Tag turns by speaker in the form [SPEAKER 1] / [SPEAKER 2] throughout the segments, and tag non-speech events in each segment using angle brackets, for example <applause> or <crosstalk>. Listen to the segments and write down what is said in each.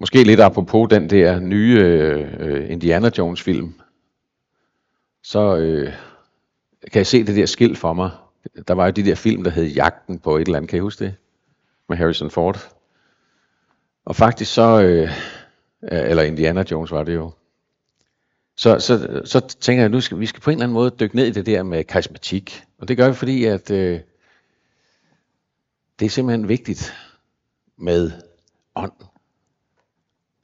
[SPEAKER 1] Måske lidt apropos den der nye øh, Indiana Jones film, så øh, kan jeg se det der skilt for mig. Der var jo de der film, der hed Jagten på et eller andet, kan I huske det? Med Harrison Ford. Og faktisk så, øh, eller Indiana Jones var det jo. Så, så, så tænker jeg, at nu skal, vi skal på en eller anden måde dykke ned i det der med karismatik. Og det gør vi, fordi at øh, det er simpelthen vigtigt med ånd.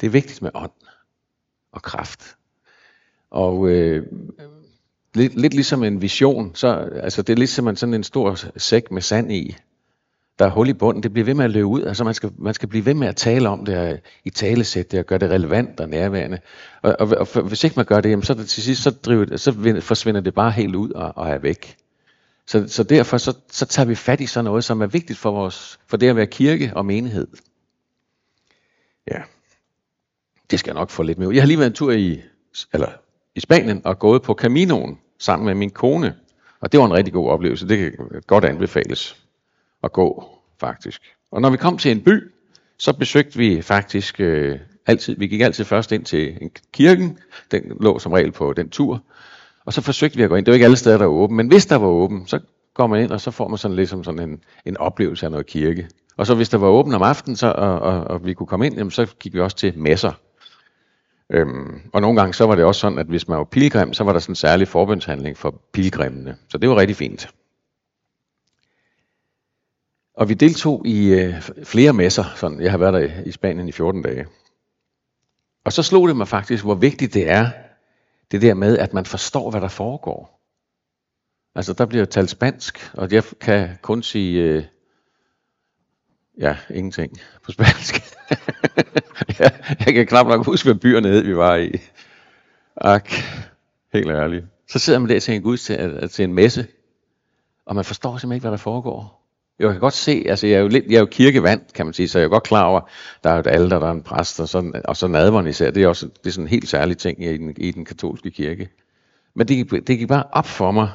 [SPEAKER 1] Det er vigtigt med ånd og kraft. Og øh, lidt, lidt ligesom en vision, så altså det er ligesom sådan en stor sæk med sand i. Der er hul i bunden, det bliver ved med at løbe ud. Altså man skal, man skal blive ved med at tale om det, i talesæt det, og gøre det relevant og nærværende. Og, og, og hvis ikke man gør det, jamen, så det til sidst, så, driver, så forsvinder det bare helt ud og, og er væk. Så, så derfor så, så tager vi fat i sådan noget, som er vigtigt for, vores, for det at være kirke og menighed. Ja, det skal jeg nok få lidt med. Jeg har lige været en tur i, eller i Spanien og gået på Caminoen sammen med min kone. Og det var en rigtig god oplevelse. Det kan godt anbefales at gå, faktisk. Og når vi kom til en by, så besøgte vi faktisk øh, altid, vi gik altid først ind til en kirken, den lå som regel på den tur, og så forsøgte vi at gå ind. Det var ikke alle steder, der var åben, men hvis der var åben, så går man ind, og så får man sådan ligesom sådan en, en oplevelse af noget kirke. Og så hvis der var åben om aftenen, så, og, og, og vi kunne komme ind, jamen, så gik vi også til messer. Øhm, og nogle gange så var det også sådan, at hvis man var pilgrim, så var der sådan en særlig forbundshandling for pilgrimene. Så det var rigtig fint. Og vi deltog i øh, flere messer. Sådan, jeg har været der i Spanien i 14 dage. Og så slog det mig faktisk, hvor vigtigt det er, det der med, at man forstår, hvad der foregår. Altså, der bliver talt spansk, og jeg kan kun sige, øh, ja, ingenting på spansk. <laughs> jeg kan knap nok huske, hvad byerne hed, vi var i. Ak, helt ærligt. Så sidder man der til en guds til, til en messe, og man forstår simpelthen ikke, hvad der foregår. Jeg kan godt se, altså jeg er jo, lidt, jeg er jo kirkevand, kan man sige, så jeg er godt klar over, der er jo et alder, der er en præst, og sådan, og så nadveren især, det er også det er sådan en helt særlig ting i den, i den katolske kirke. Men det, det gik bare op for mig,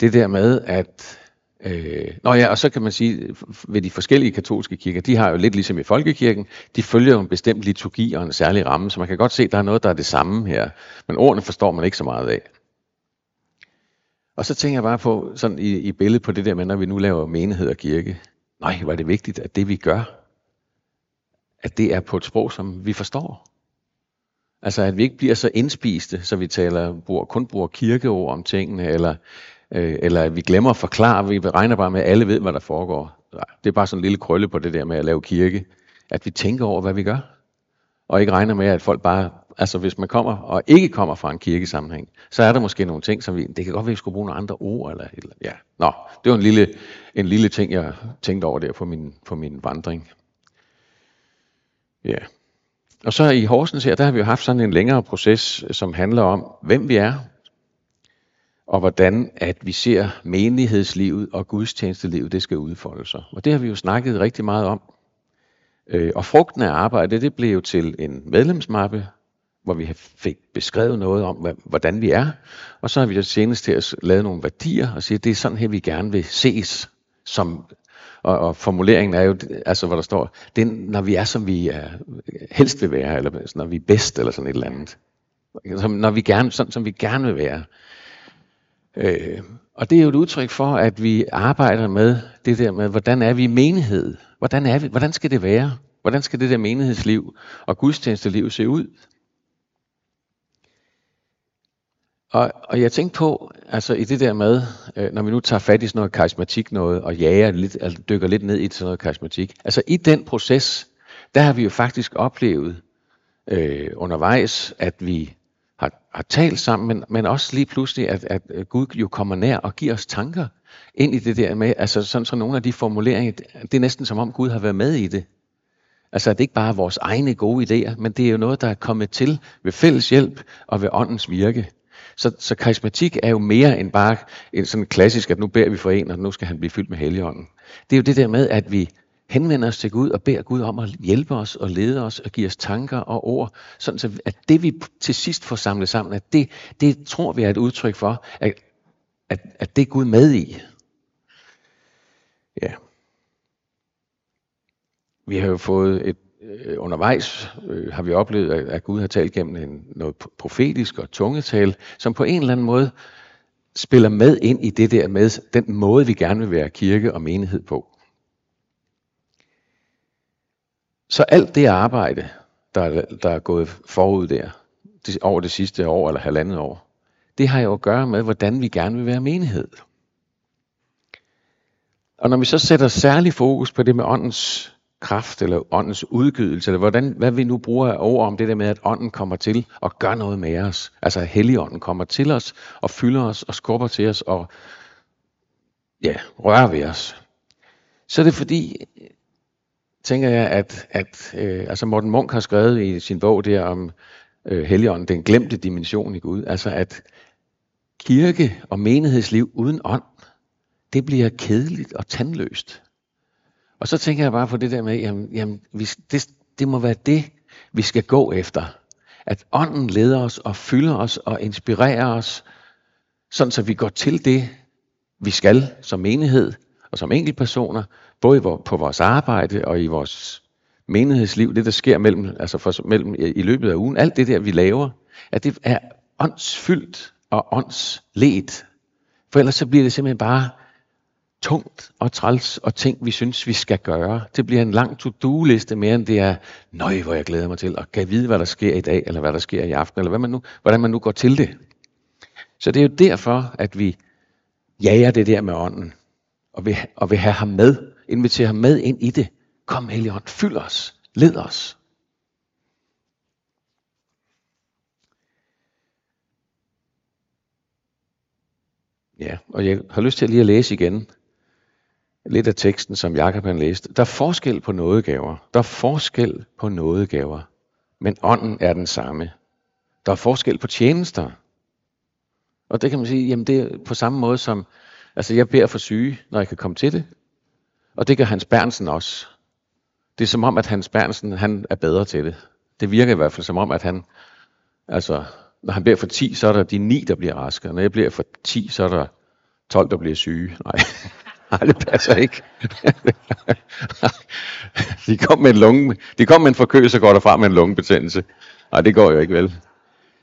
[SPEAKER 1] det der med, at Øh, nå ja, og så kan man sige, ved de forskellige katolske kirker, de har jo lidt ligesom i folkekirken, de følger jo en bestemt liturgi og en særlig ramme, så man kan godt se, at der er noget, der er det samme her. Men ordene forstår man ikke så meget af. Og så tænker jeg bare på, sådan i, i billedet på det der med, når vi nu laver menighed og kirke. Nej, var det vigtigt, at det vi gør, at det er på et sprog, som vi forstår. Altså at vi ikke bliver så indspiste, så vi taler, bruger, kun bruger kirkeord om tingene, eller øh, eller at vi glemmer at forklare, vi regner bare med, at alle ved, hvad der foregår. Det er bare sådan en lille krølle på det der med at lave kirke, at vi tænker over, hvad vi gør, og ikke regner med, at folk bare, altså hvis man kommer og ikke kommer fra en kirkesammenhæng, så er der måske nogle ting, som vi, det kan godt være, at vi skulle bruge nogle andre ord, eller, eller ja. Nå, det var en lille, en lille ting, jeg tænkte over der på min, på min vandring. Ja. Og så i Horsens her, der har vi jo haft sådan en længere proces, som handler om, hvem vi er, og hvordan at vi ser menighedslivet og gudstjenestelivet, det skal udfolde sig. Og det har vi jo snakket rigtig meget om. Øh, og frugten af arbejdet, det blev jo til en medlemsmappe, hvor vi fik beskrevet noget om, hvordan vi er. Og så har vi jo senest til at lave nogle værdier og sige, at det er sådan her, vi gerne vil ses. Som, og, og formuleringen er jo, altså hvor der står, det er, når vi er, som vi er, helst vil være, eller når vi er bedst, eller sådan et eller andet. Som, når vi gerne, sådan som vi gerne vil være. Øh, og det er jo et udtryk for, at vi arbejder med det der med, hvordan er vi i menighed? Hvordan, er vi, hvordan skal det være? Hvordan skal det der menighedsliv og gudstjenesteliv se ud? Og, og jeg tænkte på, altså i det der med, øh, når vi nu tager fat i sådan noget karismatik noget, og jager lidt, altså dykker lidt ned i sådan noget karismatik, altså i den proces, der har vi jo faktisk oplevet øh, undervejs, at vi har, har talt sammen, men, men også lige pludselig, at, at Gud jo kommer nær og giver os tanker ind i det der med, altså sådan så nogle af de formuleringer, det er næsten som om Gud har været med i det. Altså at det ikke bare er vores egne gode idéer, men det er jo noget, der er kommet til ved fælles hjælp og ved åndens virke. Så, så karismatik er jo mere end bare en sådan klassisk, at nu beder vi for en, og nu skal han blive fyldt med helligånden. Det er jo det der med, at vi henvender os til Gud og beder Gud om at hjælpe os og lede os og give os tanker og ord, sådan så at det vi til sidst får samlet sammen, at det, det tror vi er et udtryk for, at, at, at det er Gud med i. Ja. Vi har jo fået et øh, undervejs øh, har vi oplevet, at, at Gud har talt gennem en, noget profetisk og tungetal, som på en eller anden måde spiller med ind i det der med den måde, vi gerne vil være kirke og menighed på. Så alt det arbejde, der, der er gået forud der, over det sidste år eller halvandet år, det har jo at gøre med, hvordan vi gerne vil være menighed. Og når vi så sætter særlig fokus på det med åndens kraft, eller åndens udgydelse, eller hvordan, hvad vi nu bruger af ord om det der med, at ånden kommer til og gør noget med os. Altså at helligånden kommer til os og fylder os og skubber til os og ja, rører ved os. Så er det fordi, tænker jeg, at, at øh, altså Morten Munk har skrevet i sin bog der om øh, Helligånden, den glemte dimension i Gud, altså at kirke og menighedsliv uden ånd, det bliver kedeligt og tandløst. Og så tænker jeg bare på det der med, jamen, jamen vi, det, det må være det, vi skal gå efter. At ånden leder os og fylder os og inspirerer os, sådan så vi går til det, vi skal som menighed og som enkeltpersoner, både på vores arbejde og i vores menighedsliv, det der sker mellem, altså for, mellem i løbet af ugen, alt det der, vi laver, at det er åndsfyldt og åndsledt. For ellers så bliver det simpelthen bare tungt og træls og ting, vi synes, vi skal gøre. Det bliver en lang to-do-liste mere, end det er, nøj, hvor jeg glæder mig til, og kan vide, hvad der sker i dag, eller hvad der sker i aften, eller hvad man nu, hvordan man nu går til det. Så det er jo derfor, at vi jager det der med ånden, og vil, og vil have ham med, invitere ham med ind i det. Kom, Helligånd, fyld os, led os. Ja, og jeg har lyst til lige at læse igen lidt af teksten, som Jakob han læste. Der er forskel på nådegaver. Der er forskel på nådegaver. Men ånden er den samme. Der er forskel på tjenester. Og det kan man sige, jamen det er på samme måde som, altså jeg beder for syge, når jeg kan komme til det. Og det gør Hans Bernsen også. Det er som om, at Hans Bernsen, han er bedre til det. Det virker i hvert fald som om, at han, altså, når han beder for 10, så er der de 9, der bliver raske. Og når jeg bliver for 10, så er der 12, der bliver syge. Nej. <laughs> Nej, det passer ikke. <laughs> de kom med en lunge, de kom med en forkølelse og går derfra med en lungebetændelse. Nej, det går jo ikke vel.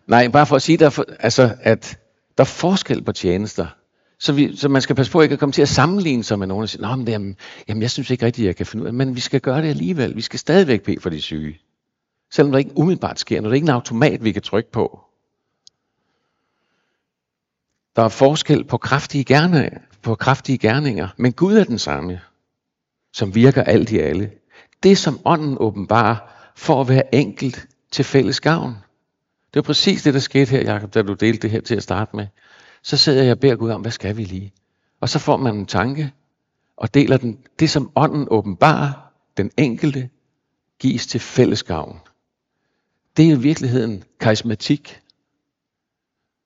[SPEAKER 1] Nej, bare for at sige, der for, altså, at der er forskel på tjenester. Så, vi, så man skal passe på ikke at komme til at sammenligne sig med nogen og sige, Nå, men jamen, jamen, jeg synes ikke rigtigt, jeg kan finde ud af Men vi skal gøre det alligevel. Vi skal stadigvæk bede for de syge. Selvom der ikke umiddelbart sker noget. Det er ikke en automat, vi kan trykke på. Der er forskel på kraftige gerninger, på kraftige gerninger, men Gud er den samme, som virker alt i alle. Det som ånden åbenbarer for at være enkelt til fælles gavn. Det var præcis det, der skete her, Jacob, da du delte det her til at starte med. Så sidder jeg og beder Gud om, hvad skal vi lige? Og så får man en tanke, og deler den. Det som ånden åbenbarer, den enkelte, gives til fællesgavn. Det er i virkeligheden karismatik.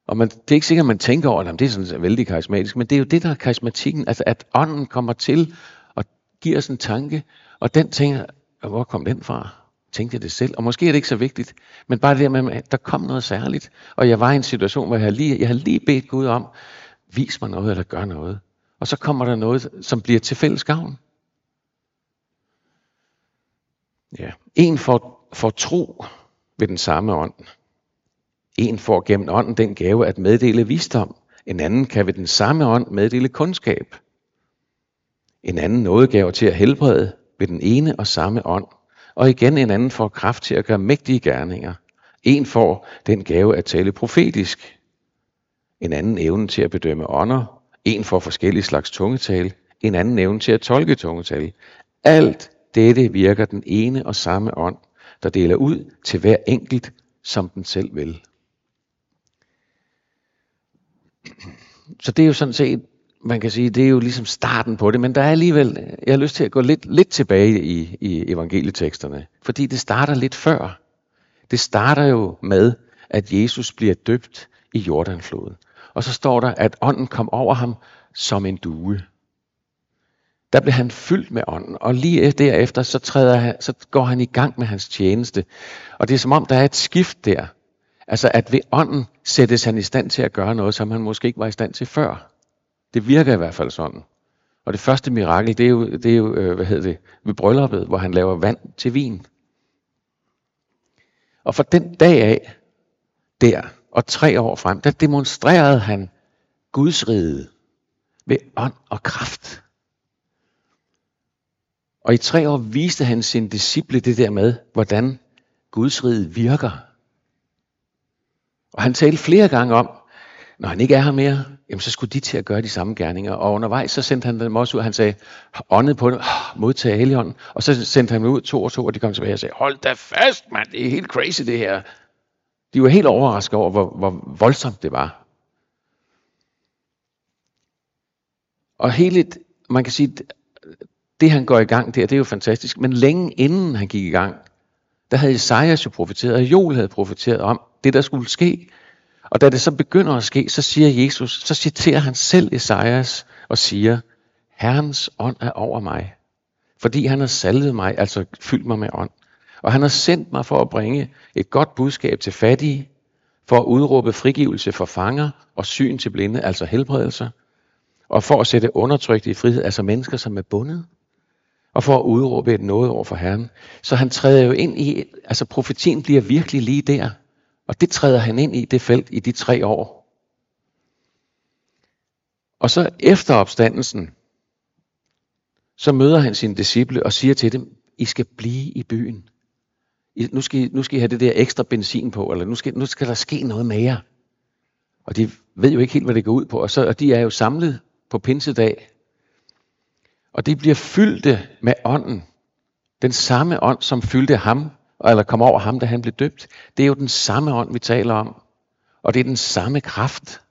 [SPEAKER 1] Og man, det er ikke sikkert, at man tænker over, at det er sådan vældig karismatisk, men det er jo det, der er karismatikken, altså at ånden kommer til og giver os en tanke, og den tænker, hvor kom den fra? Tænkte jeg det selv? Og måske er det ikke så vigtigt, men bare det der med, at der kom noget særligt, og jeg var i en situation, hvor jeg lige, jeg havde lige bedt Gud om, vis mig noget, eller gør noget. Og så kommer der noget, som bliver til fælles gavn. Ja. En får, får tro ved den samme ånd. En får gennem ånden den gave at meddele visdom. En anden kan ved den samme ånd meddele kundskab. En anden nådegave til at helbrede ved den ene og samme ånd. Og igen en anden får kraft til at gøre mægtige gerninger. En får den gave at tale profetisk. En anden evne til at bedømme ånder. En får forskellige slags tungetal. En anden evne til at tolke tungetal. Alt dette virker den ene og samme ånd, der deler ud til hver enkelt, som den selv vil. Så det er jo sådan set, man kan sige, det er jo ligesom starten på det, men der er alligevel, jeg har lyst til at gå lidt, lidt tilbage i, i evangelieteksterne, fordi det starter lidt før. Det starter jo med, at Jesus bliver døbt i Jordanfloden. Og så står der, at ånden kom over ham som en due. Der blev han fyldt med ånden, og lige derefter, så, træder han, så går han i gang med hans tjeneste. Og det er som om, der er et skift der. Altså at ved ånden sættes han i stand til at gøre noget, som han måske ikke var i stand til før. Det virker i hvert fald sådan. Og det første mirakel, det er jo, det er jo øh, hvad hedder det, ved brylluppet, hvor han laver vand til vin. Og fra den dag af, der og tre år frem, der demonstrerede han Guds rige ved ånd og kraft. Og i tre år viste han sin disciple det der med, hvordan Guds rige virker. Og han talte flere gange om, når han ikke er her mere, jamen så skulle de til at gøre de samme gerninger. Og undervejs så sendte han dem også ud, han sagde, åndet på dem, ah, modtag heligånden, Og så sendte han dem ud to og to, og de kom tilbage og sagde, hold da fast, mand, det er helt crazy det her. De var helt overrasket over, hvor, hvor voldsomt det var. Og hele, man kan sige, det han går i gang der, det er jo fantastisk. Men længe inden han gik i gang, der havde Isaias jo profeteret, og Joel havde profeteret om det, der skulle ske. Og da det så begynder at ske, så siger Jesus, så citerer han selv Esajas og siger, Herrens ånd er over mig, fordi han har salvet mig, altså fyldt mig med ånd. Og han har sendt mig for at bringe et godt budskab til fattige, for at udråbe frigivelse for fanger og syn til blinde, altså helbredelser, og for at sætte undertrykte i frihed, altså mennesker, som er bundet, og for at udråbe et noget over for Herren. Så han træder jo ind i, altså profetien bliver virkelig lige der. Og det træder han ind i det felt i de tre år. Og så efter opstandelsen, så møder han sine disciple og siger til dem, I skal blive i byen. I, nu, skal I, nu skal I have det der ekstra benzin på, eller nu skal, nu skal der ske noget mere. Og de ved jo ikke helt, hvad det går ud på. Og, så, og de er jo samlet på pinsedag. Og de bliver fyldte med ånden. Den samme ånd, som fyldte ham eller kom over ham, da han blev døbt. Det er jo den samme ånd, vi taler om. Og det er den samme kraft.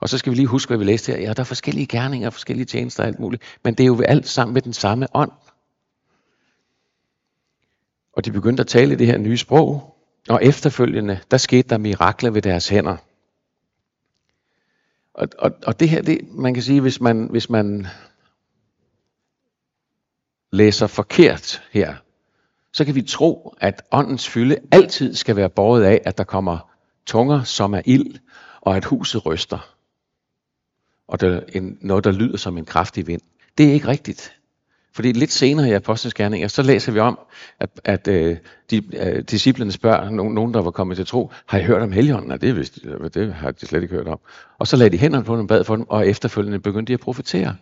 [SPEAKER 1] Og så skal vi lige huske, hvad vi læste her. Ja, der er forskellige gerninger, forskellige tjenester og alt muligt. Men det er jo alt sammen med den samme ånd. Og de begyndte at tale det her nye sprog. Og efterfølgende, der skete der mirakler ved deres hænder. Og, og, og det her, det, man kan sige, hvis man, hvis man læser forkert her, så kan vi tro, at åndens fylde altid skal være båret af, at der kommer tunger, som er ild, og at huset ryster. Og der, en, noget, der lyder som en kraftig vind. Det er ikke rigtigt. Fordi lidt senere i Apostlenes Gerninger, så læser vi om, at, at øh, de, øh, disciplene spørger nogen, nogen, der var kommet til tro, har I hørt om Helligånden? Nej, det, vidste, det har de slet ikke hørt om. Og så lagde de hænderne på dem, bad for dem, og efterfølgende begyndte de at profetere.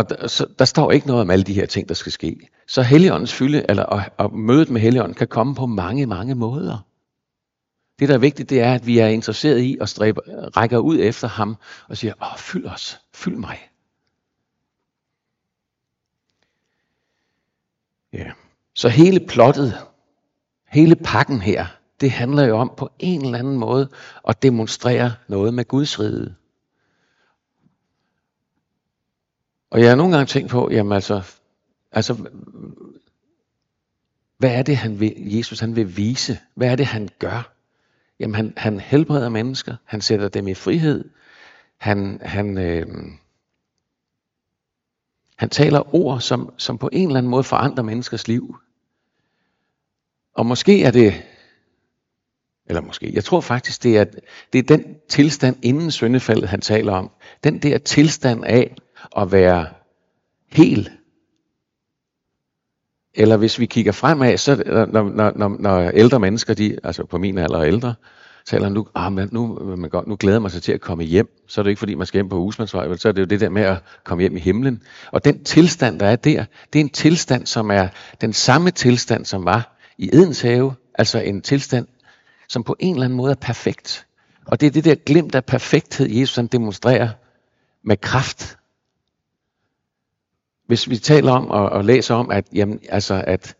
[SPEAKER 1] Og der, så, der står ikke noget om alle de her ting, der skal ske. Så Helligåndens fylde, eller og, og mødet med Helligånden, kan komme på mange, mange måder. Det, der er vigtigt, det er, at vi er interesseret i at stræbe, rækker ud efter ham og siger, åh, fyld os, fyld mig. Ja. Så hele plottet, hele pakken her, det handler jo om på en eller anden måde at demonstrere noget med Guds rige. Og jeg har nogle gange tænkt på, jamen altså, altså hvad er det, han vil, Jesus han vil vise? Hvad er det, han gør? Jamen han, han helbreder mennesker, han sætter dem i frihed, han, han, øh, han taler ord, som, som på en eller anden måde forandrer menneskers liv. Og måske er det, eller måske, jeg tror faktisk, det er, det er den tilstand inden syndefaldet, han taler om. Den der tilstand af at være hel. Eller hvis vi kigger fremad, så når, når, når, når ældre mennesker, de, altså på min alder og ældre, taler nu, ah, man, nu, man godt, nu glæder man sig til at komme hjem. Så er det ikke fordi, man skal hjem på husmandsvej, så er det jo det der med at komme hjem i himlen. Og den tilstand, der er der, det er en tilstand, som er den samme tilstand, som var i Edens have. Altså en tilstand, som på en eller anden måde er perfekt. Og det er det der glimt af perfekthed, Jesus han demonstrerer med kraft. Hvis vi taler om og, og læser om, at, jamen, altså, at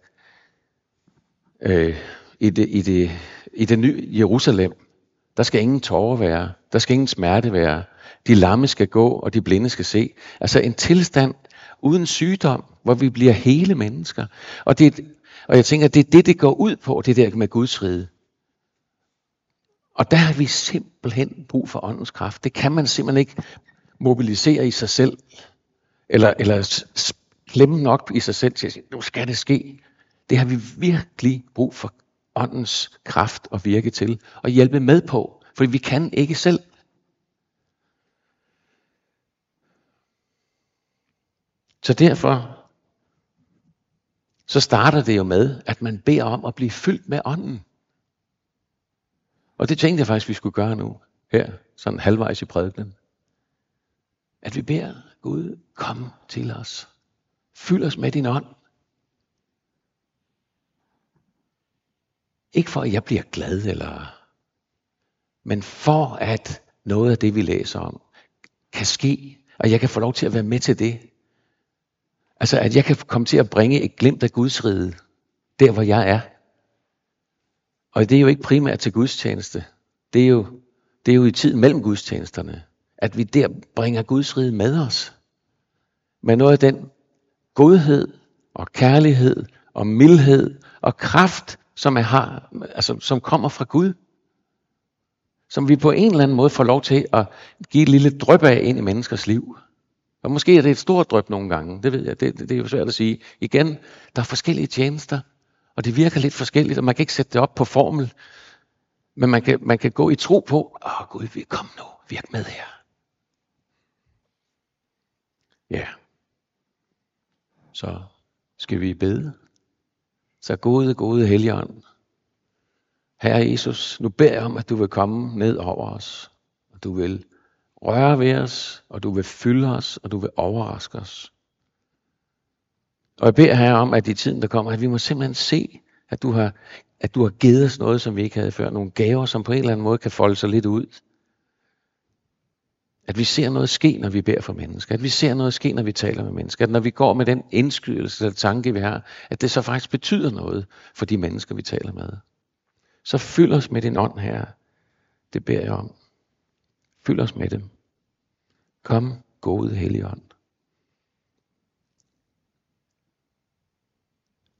[SPEAKER 1] øh, i, det, i, det, i det nye Jerusalem, der skal ingen tårer være, der skal ingen smerte være, de lamme skal gå, og de blinde skal se. Altså en tilstand uden sygdom, hvor vi bliver hele mennesker. Og, det, og jeg tænker, det er det, det går ud på, det der med Guds rige. Og der har vi simpelthen brug for åndens kraft. Det kan man simpelthen ikke mobilisere i sig selv, eller, eller klemme nok i sig selv til at sige, nu skal det ske. Det har vi virkelig brug for åndens kraft og virke til, og hjælpe med på, for vi kan ikke selv. Så derfor så starter det jo med, at man beder om at blive fyldt med ånden. Og det tænkte jeg faktisk, vi skulle gøre nu, her, sådan halvvejs i prædiken. At vi beder Gud, kom til os. Fyld os med din ånd. Ikke for at jeg bliver glad, eller, men for at noget af det, vi læser om, kan ske, og jeg kan få lov til at være med til det. Altså, at jeg kan komme til at bringe et glimt af Guds rige, der hvor jeg er. Og det er jo ikke primært til gudstjeneste. Det er jo, det er jo i tiden mellem gudstjenesterne, at vi der bringer Guds rige med os. Med noget af den godhed og kærlighed og mildhed og kraft, som, er har, altså, som kommer fra Gud. Som vi på en eller anden måde får lov til at give et lille drøb af ind i menneskers liv. Og måske er det et stort drøb nogle gange, det ved jeg, det, det, det er jo svært at sige. Igen, der er forskellige tjenester, og det virker lidt forskelligt, og man kan ikke sætte det op på formel. Men man kan, man kan gå i tro på, åh Gud, vi kom nu, virk med her. Ja. Så skal vi bede. Så gode, gode Helligånd. Herre Jesus, nu beder jeg om, at du vil komme ned over os. Og du vil røre ved os, og du vil fylde os, og du vil overraske os. Og jeg beder her om, at i tiden, der kommer, at vi må simpelthen se, at du har, at du har givet os noget, som vi ikke havde før. Nogle gaver, som på en eller anden måde kan folde sig lidt ud. At vi ser noget ske, når vi beder for mennesker. At vi ser noget ske, når vi taler med mennesker. At når vi går med den indskydelse eller tanke, vi har, at det så faktisk betyder noget for de mennesker, vi taler med. Så fyld os med din ånd her. Det beder jeg om. Fyld os med dem. Kom, gode Helligånd.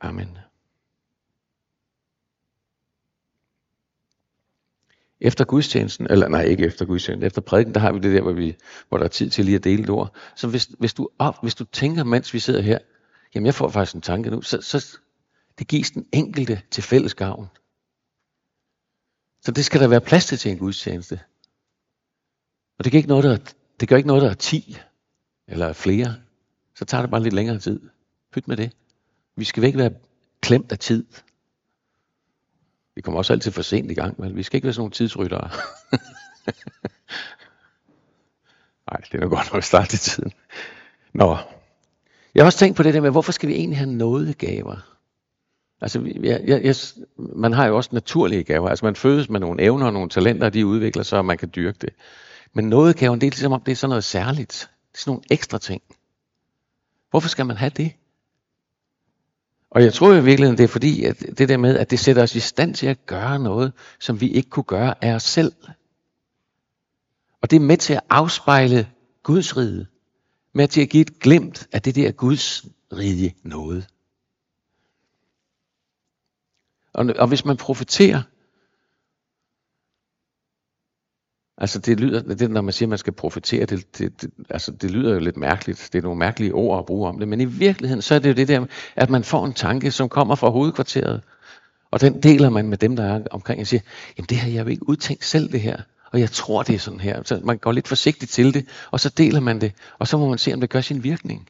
[SPEAKER 1] Amen. Efter gudstjenesten, eller nej, ikke efter gudstjenesten, efter prædiken, der har vi det der, hvor, vi, hvor der er tid til lige at dele et ord. Så hvis, hvis, du, op, hvis du tænker, mens vi sidder her, jamen jeg får faktisk en tanke nu, så, så det gives den enkelte til fælles gavn. Så det skal der være plads til til en gudstjeneste. Og det gør ikke noget, der, det gør ikke noget, der er 10 eller flere. Så tager det bare lidt længere tid. Pyt med det. Vi skal ikke være klemt af tid. Vi kommer også altid for sent i gang, men vi skal ikke være sådan nogle tidsryttere. <laughs> Nej, det er nok godt nok starte i tiden. Nå. Jeg har også tænkt på det der med, hvorfor skal vi egentlig have nådegaver? Altså, jeg, jeg, jeg, man har jo også naturlige gaver. Altså, man fødes med nogle evner og nogle talenter, og de udvikler sig, og man kan dyrke det. Men nådegaven, det er ligesom om, det er sådan noget særligt. Det er sådan nogle ekstra ting. Hvorfor skal man have det? Og jeg tror i virkeligheden, det er fordi, at det der med, at det sætter os i stand til at gøre noget, som vi ikke kunne gøre af os selv. Og det er med til at afspejle Guds rige. Med til at give et glimt af det der Guds rige noget. Og, og hvis man profeterer, altså det lyder, det, når man siger, at man skal profitere, det, det, det, altså det lyder jo lidt mærkeligt. Det er nogle mærkelige ord at bruge om det, men i virkeligheden, så er det jo det der, at man får en tanke, som kommer fra hovedkvarteret, og den deler man med dem, der er omkring, og siger, jamen det her, jeg jo ikke udtænkt selv det her, og jeg tror, det er sådan her. Så man går lidt forsigtigt til det, og så deler man det, og så må man se, om det gør sin virkning.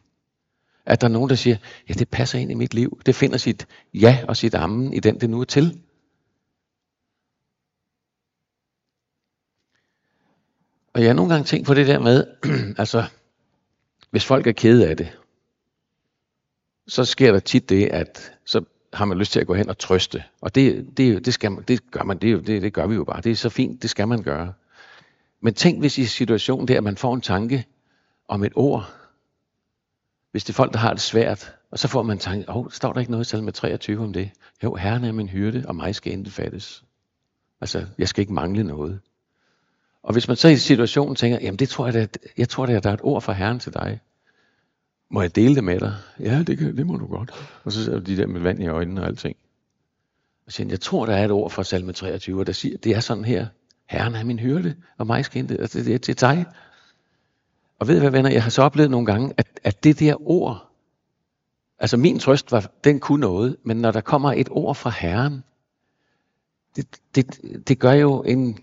[SPEAKER 1] At der er nogen, der siger, ja, det passer ind i mit liv. Det finder sit ja og sit ammen i den, det nu er til. Og jeg har nogle gange tænkt på det der med, <clears throat> altså, hvis folk er kede af det, så sker der tit det, at så har man lyst til at gå hen og trøste. Og det, det, det, skal man, det gør man, det, det, det gør vi jo bare. Det er så fint, det skal man gøre. Men tænk hvis i situationen der, at man får en tanke om et ord, hvis det er folk, der har det svært, og så får man en tanke, åh, oh, står der ikke noget i salme 23 om det? Jo, Herren er min hyrde, og mig skal intet. Altså, jeg skal ikke mangle noget. Og hvis man så i situationen tænker, jamen det tror jeg, at, jeg tror, at der er et ord fra Herren til dig. Må jeg dele det med dig? Ja, det, kan, det må du godt. Og så er de der med vand i øjnene og alting. Og siger, jeg tror, der er et ord fra salme 23, der siger, det er sådan her. Herren er min hyrde, og mig skal intet. Altså, det er til dig. Og ved I hvad venner, jeg har så oplevet nogle gange, at, at det der ord, altså min trøst var, den kunne noget, men når der kommer et ord fra Herren, det, det, det gør jo en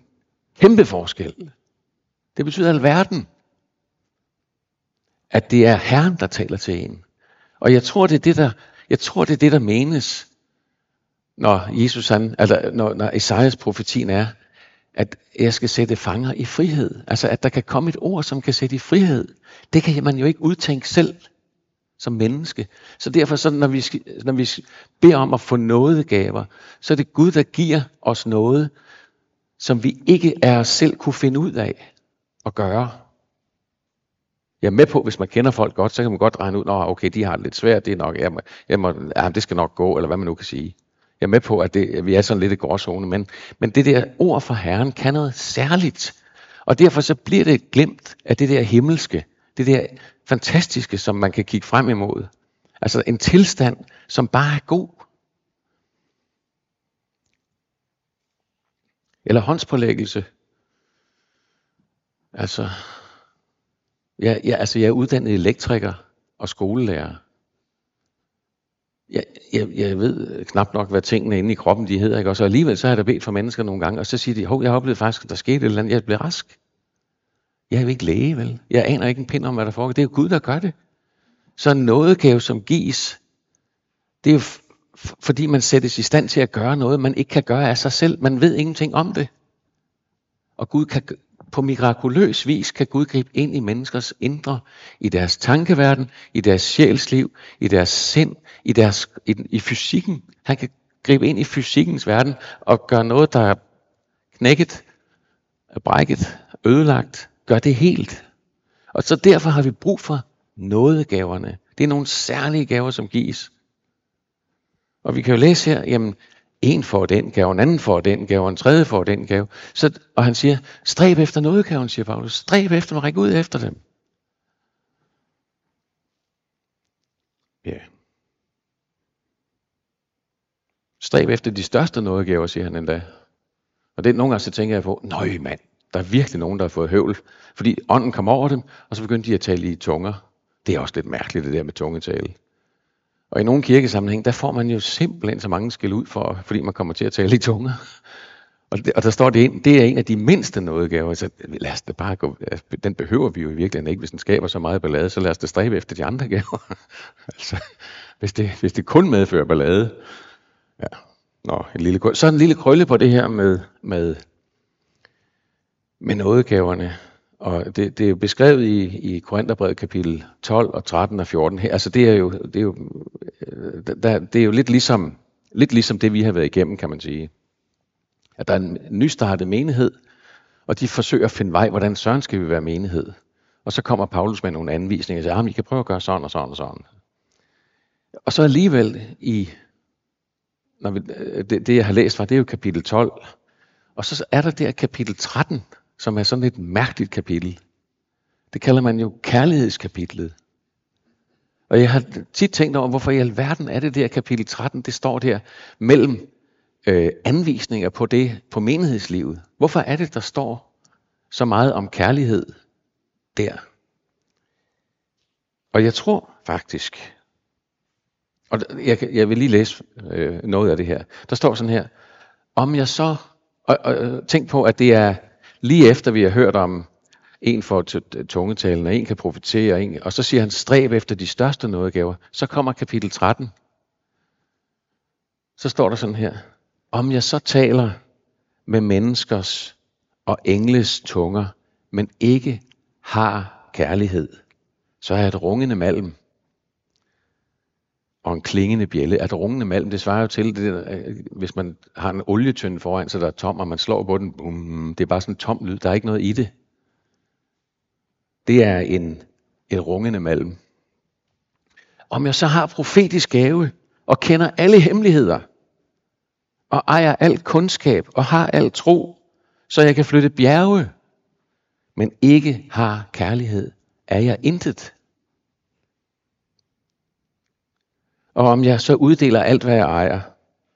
[SPEAKER 1] kæmpe forskel. Det betyder alverden, at det er Herren, der taler til en. Og jeg tror, det er det, der Jeg tror, det er det, der menes, når Jesus han, altså når, når Esajas profetien er, at jeg skal sætte fanger i frihed. Altså at der kan komme et ord, som kan sætte i frihed. Det kan man jo ikke udtænke selv som menneske. Så derfor, så når, vi, når vi beder om at få nådegaver, så er det Gud, der giver os noget, som vi ikke er os selv kunne finde ud af at gøre. Jeg er med på, hvis man kender folk godt, så kan man godt regne ud, at okay, de har det lidt svært, det er nok, jeg må, jeg må, det skal nok gå, eller hvad man nu kan sige. Jeg er med på, at, det, at vi er sådan lidt i gråzone, men, men det der ord fra Herren kan noget særligt. Og derfor så bliver det glemt af det der himmelske, det der fantastiske, som man kan kigge frem imod. Altså en tilstand, som bare er god. Eller håndspålæggelse. Altså, jeg, jeg, altså jeg er uddannet elektriker og skolelærer. Jeg, jeg, jeg ved knap nok, hvad tingene inde i kroppen de hedder. Ikke? Og så alligevel så har jeg da bedt for mennesker nogle gange, og så siger de, hov, jeg har oplevet faktisk, at der skete et eller andet, jeg blev rask. Jeg er jo ikke læge, vel? Jeg aner ikke en pind om, hvad der foregår. Det er jo Gud, der gør det. Så noget jo som gives, det er jo fordi man sættes i stand til at gøre noget, man ikke kan gøre af sig selv. Man ved ingenting om det. Og Gud kan på mirakuløs vis kan Gud gribe ind i menneskers indre, i deres tankeverden, i deres sjælsliv, i deres sind, i, deres, i, i fysikken. Han kan gribe ind i fysikkens verden og gøre noget, der er knækket, er brækket, ødelagt, gør det helt. Og så derfor har vi brug for nådegaverne. Det er nogle særlige gaver, som gives. Og vi kan jo læse her, jamen, en får den gave, en anden får den gave, en tredje får den gave. Så, og han siger, stræb efter nådegaven, siger Paulus. Stræb efter dem, ræk ud efter dem. Ja. Stræb efter de største nådegaver, siger han endda. Og det nogle gange så tænker jeg på, nøj mand, der er virkelig nogen, der har fået høvl. Fordi ånden kom over dem, og så begyndte de at tale i tunger. Det er også lidt mærkeligt, det der med tungetale. Og i nogle kirkesammenhæng, der får man jo simpelthen så mange skæld ud for, fordi man kommer til at tale i tunger. Og, det, og der står det ind, det er en af de mindste nådegaver, så lad os det bare gå, altså, den behøver vi jo i virkeligheden ikke, hvis den skaber så meget ballade, så lad os det stræbe efter de andre gaver. <laughs> altså, hvis det, hvis det kun medfører ballade. Ja. Nå, en lille, så en lille krølle på det her med, med med nådegaverne. Og det, det er jo beskrevet i, i Korintherbrevet kapitel 12 og 13 og 14. Her, altså det er jo, det er jo, øh, der, det er jo lidt, ligesom, lidt ligesom det, vi har været igennem, kan man sige. At der er en nystartet menighed, og de forsøger at finde vej, hvordan søren skal vi være menighed. Og så kommer Paulus med nogle anvisninger og siger, ah, at I kan prøve at gøre sådan og sådan og sådan. Og så alligevel i, når vi, øh, det, det jeg har læst fra, det er jo kapitel 12. Og så er der der kapitel 13, som er sådan et mærkeligt kapitel. Det kalder man jo kærlighedskapitlet. Og jeg har tit tænkt over, hvorfor i alverden er det der kapitel 13, det står der mellem øh, anvisninger på det, på menighedslivet. Hvorfor er det, der står så meget om kærlighed der? Og jeg tror faktisk, og jeg, jeg vil lige læse øh, noget af det her. Der står sådan her, om jeg så, og, og tænk på, at det er lige efter vi har hørt om en for tungetalen, og en kan profetere, en, og så siger han, stræb efter de største nådegaver. Så kommer kapitel 13. Så står der sådan her, om jeg så taler med menneskers og engles tunger, men ikke har kærlighed, så er jeg et rungende malm og en klingende bjælle. At rungende malm, det svarer jo til, det der, øh, hvis man har en olietønde foran sig, der er tom, og man slår på den, bum, det er bare sådan en tom lyd, der er ikke noget i det. Det er en, en rungende malm. Om jeg så har profetisk gave, og kender alle hemmeligheder, og ejer alt kundskab, og har alt tro, så jeg kan flytte bjerge, men ikke har kærlighed, er jeg intet. Og om jeg så uddeler alt, hvad jeg ejer,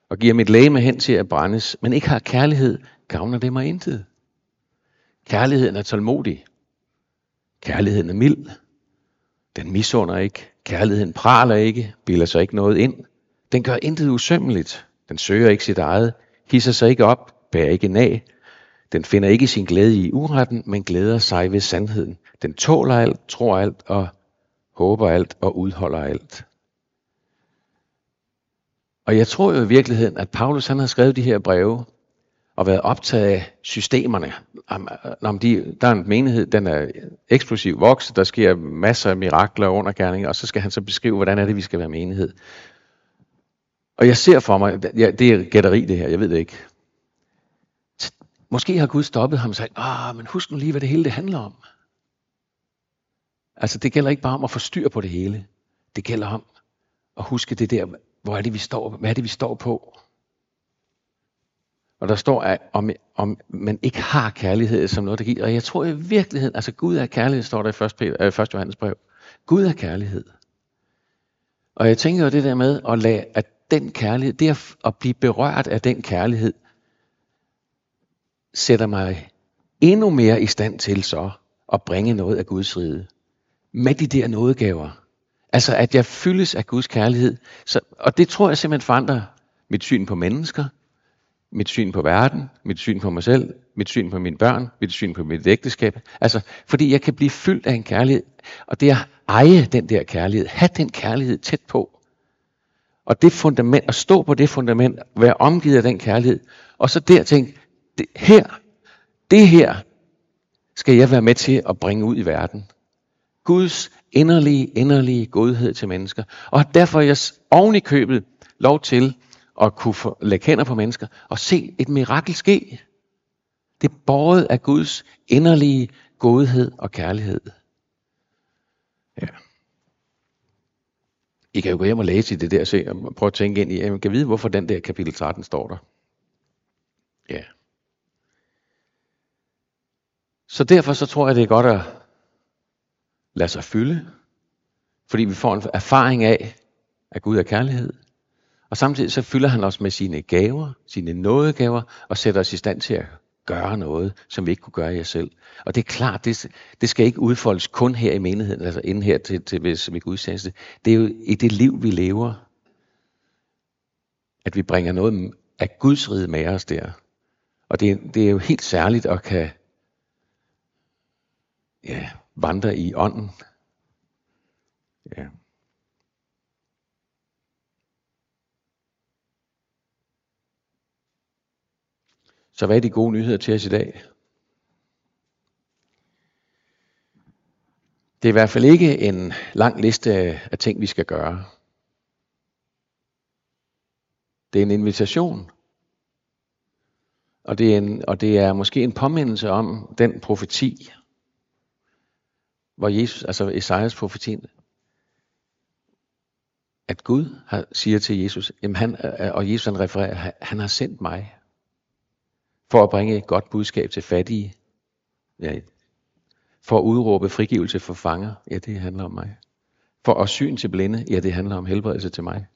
[SPEAKER 1] og giver mit læge hen til at brændes, men ikke har kærlighed, gavner det mig intet. Kærligheden er tålmodig. Kærligheden er mild. Den misunder ikke. Kærligheden praler ikke, bilder sig ikke noget ind. Den gør intet usømmeligt. Den søger ikke sit eget, hisser sig ikke op, bærer ikke nag. Den finder ikke sin glæde i uretten, men glæder sig ved sandheden. Den tåler alt, tror alt og håber alt og udholder alt. Og jeg tror jo i virkeligheden, at Paulus han har skrevet de her breve, og været optaget af systemerne. Om, øh, om de, der er en menighed, den er eksplosiv vokset, der sker masser af mirakler og undergærninger, og så skal han så beskrive, hvordan er det, vi skal være menighed. Og jeg ser for mig, ja, det er gætteri det her, jeg ved det ikke. Måske har Gud stoppet ham og sagt, ah, men husk nu lige, hvad det hele det handler om. Altså det gælder ikke bare om at få styr på det hele. Det gælder om at huske det der, hvor er det, vi står, hvad er det, vi står på. Og der står, at om, om man ikke har kærlighed som noget, der giver. Og jeg tror i virkeligheden, altså Gud er kærlighed, står der i 1. Øh, 1. Johannes brev. Gud er kærlighed. Og jeg tænker jo det der med at lade, at den kærlighed, det at, at blive berørt af den kærlighed, sætter mig endnu mere i stand til så at bringe noget af Guds rige. Med de der nådegaver. Altså at jeg fyldes af Guds kærlighed. Så, og det tror jeg simpelthen forandrer mit syn på mennesker, mit syn på verden, mit syn på mig selv, mit syn på mine børn, mit syn på mit ægteskab. Altså, fordi jeg kan blive fyldt af en kærlighed, og det at eje den der kærlighed, have den kærlighed tæt på, og det fundament, at stå på det fundament, være omgivet af den kærlighed, og så der tænke, det her, det her skal jeg være med til at bringe ud i verden. Guds inderlige, inderlige godhed til mennesker. Og derfor er jeg oven i købet lov til at kunne få, lægge hænder på mennesker og se et mirakel ske. Det er båret af Guds inderlige godhed og kærlighed. Ja. I kan jo gå hjem og læse i det der, se, og prøve at tænke ind i, at man kan vide, hvorfor den der kapitel 13 står der. Ja. Så derfor så tror jeg, det er godt at lader sig fylde, fordi vi får en erfaring af, at Gud er kærlighed. Og samtidig så fylder han os med sine gaver, sine nådegaver, og sætter os i stand til at gøre noget, som vi ikke kunne gøre i os selv. Og det er klart, det, det skal ikke udfoldes kun her i menigheden, altså inden her til, til hvis vi gudstjeneste. Det er jo i det liv, vi lever, at vi bringer noget af Guds rige med os der. Og det, det er jo helt særligt at kan ja, vandre i ånden. Ja. Så hvad er de gode nyheder til os i dag? Det er i hvert fald ikke en lang liste af ting, vi skal gøre. Det er en invitation. Og det er, en, og det er måske en påmindelse om den profeti, hvor Jesus, altså Esajas profetien, at Gud har, siger til Jesus, jamen han, og Jesus han refererer, han har sendt mig for at bringe et godt budskab til fattige, ja, for at udråbe frigivelse for fanger, ja det handler om mig. For at syn til blinde, ja det handler om helbredelse til mig.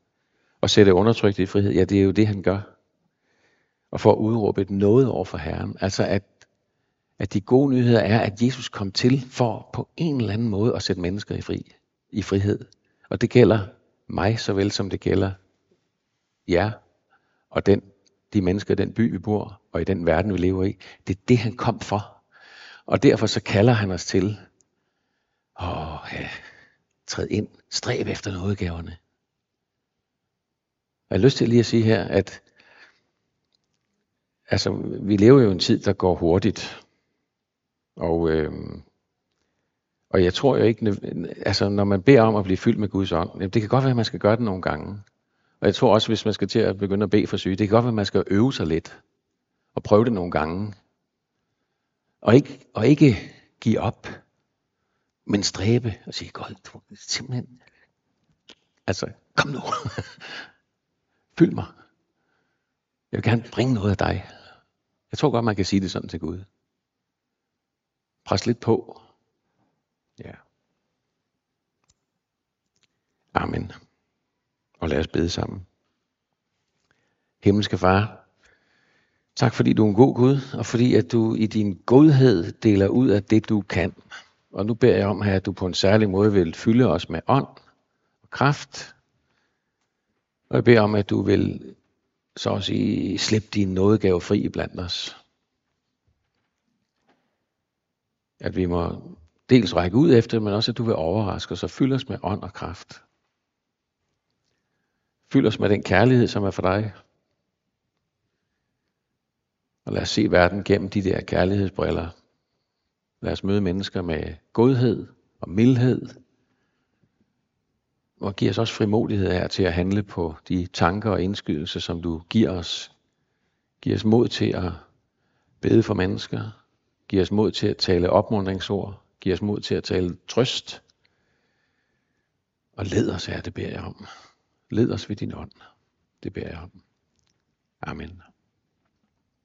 [SPEAKER 1] Og sætte undertrykte i frihed, ja det er jo det han gør. Og for at udråbe et noget over for Herren. Altså at, at de gode nyheder er, at Jesus kom til for på en eller anden måde at sætte mennesker i, fri, i frihed. Og det gælder mig såvel som det gælder jer og den de mennesker i den by, vi bor, og i den verden, vi lever i. Det er det, han kom for. Og derfor så kalder han os til, at ja, træd ind, stræb efter nådegaverne. Jeg har lyst til lige at sige her, at altså, vi lever jo i en tid, der går hurtigt. Og, øh, og jeg tror jo ikke, altså når man beder om at blive fyldt med Guds ånd, det kan godt være, at man skal gøre det nogle gange. Og jeg tror også, hvis man skal til at begynde at bede for syge, det kan godt være, at man skal øve sig lidt. Og prøve det nogle gange. Og ikke, og ikke give op, men stræbe og sige, Gud, du simpelthen, altså, kom nu. <laughs> Fyld mig. Jeg vil gerne bringe noget af dig. Jeg tror godt, man kan sige det sådan til Gud. Pres lidt på. Ja. Amen. Og lad os bede sammen. Himmelske Far, tak fordi du er en god Gud, og fordi at du i din godhed deler ud af det, du kan. Og nu beder jeg om her, at du på en særlig måde vil fylde os med ånd og kraft. Og jeg beder om, at du vil så at sige, slippe din nådegave fri blandt os. At vi må dels række ud efter, men også at du vil overraske os og fylde os med ånd og kraft. Fyld os med den kærlighed, som er for dig. Og lad os se verden gennem de der kærlighedsbriller. Lad os møde mennesker med godhed og mildhed. Og giv os også frimodighed her til at handle på de tanker og indskydelser, som du giver os. Giv os mod til at bede for mennesker giver os mod til at tale opmuntringsord. giver os mod til at tale trøst. Og led os her, det beder jeg om. Led os ved din ånd. Det beder jeg om. Amen.